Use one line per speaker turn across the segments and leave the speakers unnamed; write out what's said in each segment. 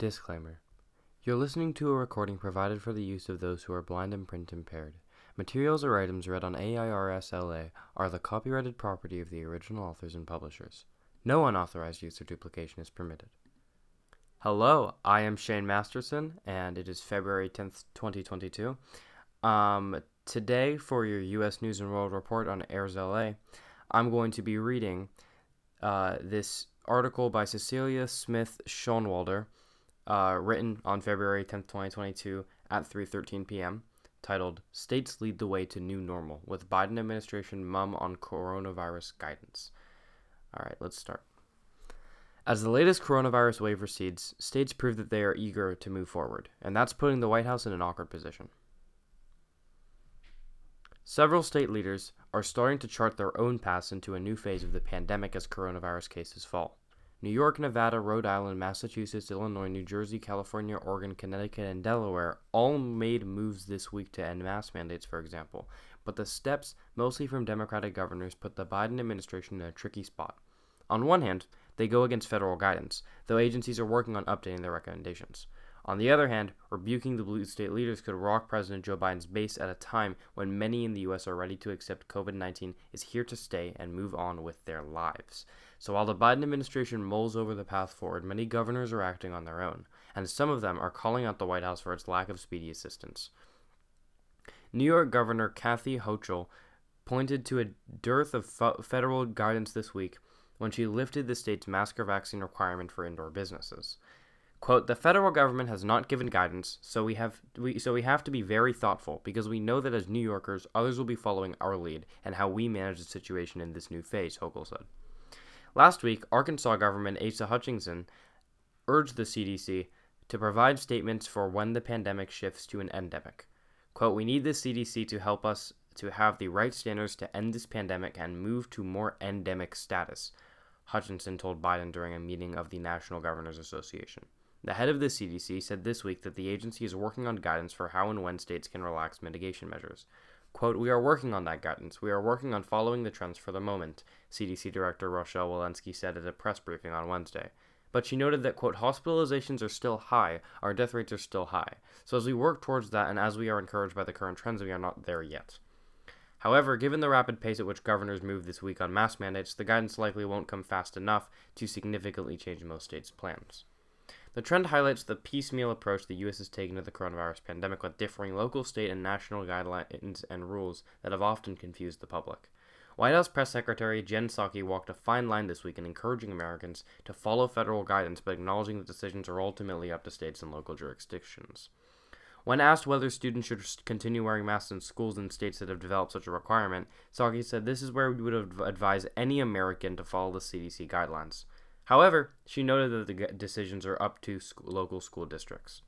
Disclaimer You're listening to a recording provided for the use of those who are blind and print impaired. Materials or items read on AIRSLA are the copyrighted property of the original authors and publishers. No unauthorized use or duplication is permitted. Hello, I am Shane Masterson, and it is February 10th, 2022. Um, today, for your U.S. News and World Report on AIRSLA, I'm going to be reading uh, this article by Cecilia Smith Schoenwalder, uh, written on February 10th, 2022 at 3:13 p.m., titled "States Lead the Way to New Normal" with Biden administration mum on coronavirus guidance. All right, let's start. As the latest coronavirus wave recedes, states prove that they are eager to move forward, and that's putting the White House in an awkward position. Several state leaders are starting to chart their own paths into a new phase of the pandemic as coronavirus cases fall. New York, Nevada, Rhode Island, Massachusetts, Illinois, New Jersey, California, Oregon, Connecticut, and Delaware all made moves this week to end mask mandates, for example. But the steps, mostly from Democratic governors, put the Biden administration in a tricky spot. On one hand, they go against federal guidance, though agencies are working on updating their recommendations. On the other hand, rebuking the blue state leaders could rock President Joe Biden's base at a time when many in the U.S. are ready to accept COVID 19 is here to stay and move on with their lives. So while the Biden administration mulls over the path forward, many governors are acting on their own, and some of them are calling out the White House for its lack of speedy assistance. New York Governor Kathy Hochul pointed to a dearth of federal guidance this week when she lifted the state's mask or vaccine requirement for indoor businesses. Quote, the federal government has not given guidance, so we have we so we have to be very thoughtful because we know that as New Yorkers, others will be following our lead and how we manage the situation in this new phase, Hochul said. Last week, Arkansas Governor Asa Hutchinson urged the CDC to provide statements for when the pandemic shifts to an endemic. Quote, we need the CDC to help us to have the right standards to end this pandemic and move to more endemic status, Hutchinson told Biden during a meeting of the National Governors Association. The head of the CDC said this week that the agency is working on guidance for how and when states can relax mitigation measures. Quote, We are working on that guidance. We are working on following the trends for the moment, CDC Director Rochelle Walensky said at a press briefing on Wednesday. But she noted that, quote, hospitalizations are still high, our death rates are still high. So as we work towards that and as we are encouraged by the current trends, we are not there yet. However, given the rapid pace at which governors move this week on mask mandates, the guidance likely won't come fast enough to significantly change most states' plans. The trend highlights the piecemeal approach the U.S. has taken to the coronavirus pandemic with differing local, state, and national guidelines and rules that have often confused the public. White House Press Secretary Jen Psaki walked a fine line this week in encouraging Americans to follow federal guidance but acknowledging that decisions are ultimately up to states and local jurisdictions. When asked whether students should continue wearing masks in schools in states that have developed such a requirement, Psaki said this is where we would advise any American to follow the CDC guidelines. However, she noted that the decisions are up to school, local school districts.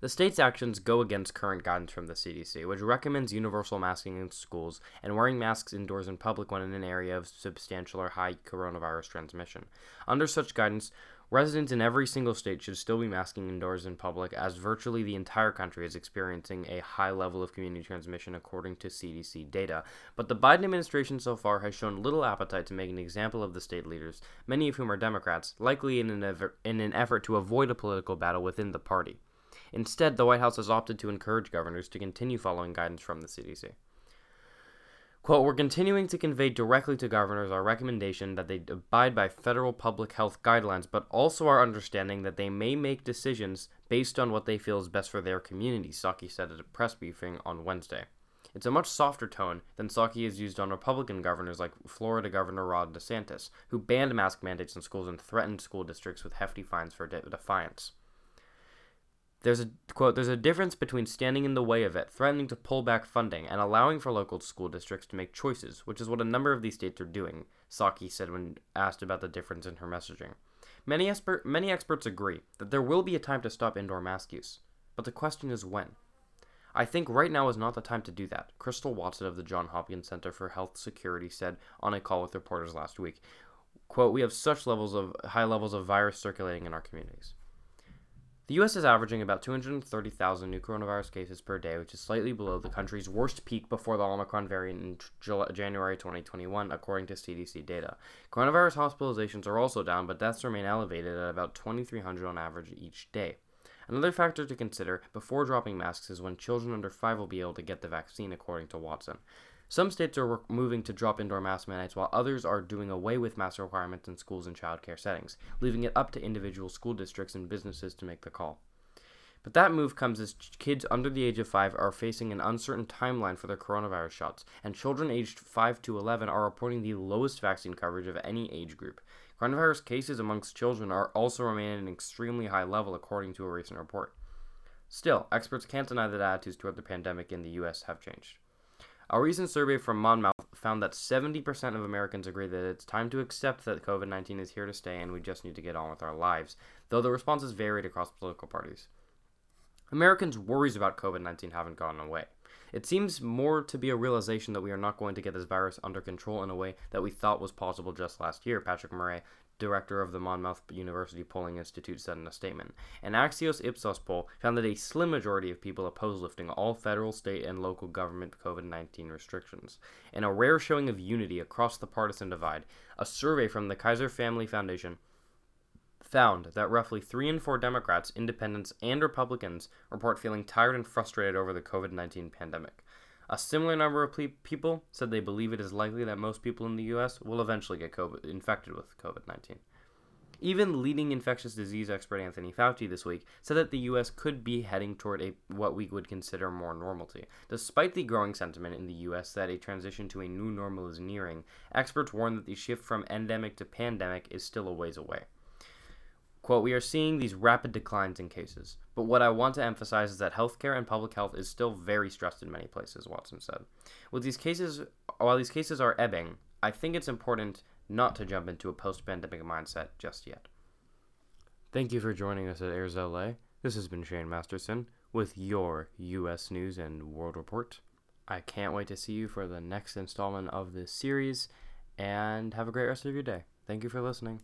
The state's actions go against current guidance from the CDC, which recommends universal masking in schools and wearing masks indoors in public when in an area of substantial or high coronavirus transmission. Under such guidance, Residents in every single state should still be masking indoors in public, as virtually the entire country is experiencing a high level of community transmission according to CDC data. But the Biden administration so far has shown little appetite to make an example of the state leaders, many of whom are Democrats, likely in an, ever, in an effort to avoid a political battle within the party. Instead, the White House has opted to encourage governors to continue following guidance from the CDC. Quote, we're continuing to convey directly to governors our recommendation that they abide by federal public health guidelines, but also our understanding that they may make decisions based on what they feel is best for their community, Psaki said at a press briefing on Wednesday. It's a much softer tone than Psaki has used on Republican governors like Florida Governor Ron DeSantis, who banned mask mandates in schools and threatened school districts with hefty fines for de- defiance. There's a quote, there's a difference between standing in the way of it, threatening to pull back funding, and allowing for local school districts to make choices, which is what a number of these states are doing, Psaki said when asked about the difference in her messaging. Many, expert, many experts agree that there will be a time to stop indoor mask use, but the question is when. I think right now is not the time to do that, Crystal Watson of the Johns Hopkins Center for Health Security said on a call with reporters last week. Quote, we have such levels of high levels of virus circulating in our communities. The US is averaging about 230,000 new coronavirus cases per day, which is slightly below the country's worst peak before the Omicron variant in January 2021, according to CDC data. Coronavirus hospitalizations are also down, but deaths remain elevated at about 2,300 on average each day. Another factor to consider before dropping masks is when children under 5 will be able to get the vaccine, according to Watson. Some states are moving to drop indoor mask mandates, while others are doing away with mask requirements in schools and childcare settings, leaving it up to individual school districts and businesses to make the call. But that move comes as kids under the age of 5 are facing an uncertain timeline for their coronavirus shots, and children aged 5 to 11 are reporting the lowest vaccine coverage of any age group. Coronavirus cases amongst children are also remaining at an extremely high level, according to a recent report. Still, experts can't deny that attitudes toward the pandemic in the US have changed. A recent survey from Monmouth found that 70% of Americans agree that it's time to accept that COVID 19 is here to stay and we just need to get on with our lives, though the responses varied across political parties. Americans' worries about COVID 19 haven't gone away. It seems more to be a realization that we are not going to get this virus under control in a way that we thought was possible just last year, Patrick Murray, director of the Monmouth University Polling Institute, said in a statement. An Axios Ipsos poll found that a slim majority of people oppose lifting all federal, state, and local government COVID 19 restrictions. In a rare showing of unity across the partisan divide, a survey from the Kaiser Family Foundation found that roughly 3 in 4 Democrats, independents, and Republicans report feeling tired and frustrated over the COVID 19 pandemic. A similar number of people said they believe it is likely that most people in the U.S. will eventually get COVID- infected with COVID 19. Even leading infectious disease expert Anthony Fauci this week said that the U.S. could be heading toward a what we would consider more normalcy. Despite the growing sentiment in the U.S. that a transition to a new normal is nearing, experts warn that the shift from endemic to pandemic is still a ways away. Quote, we are seeing these rapid declines in cases, but what I want to emphasize is that healthcare and public health is still very stressed in many places, Watson said. With these cases, while these cases are ebbing, I think it's important not to jump into a post-pandemic mindset just yet. Thank you for joining us at AIRSLA. This has been Shane Masterson with your U.S. News and World Report. I can't wait to see you for the next installment of this series, and have a great rest of your day. Thank you for listening.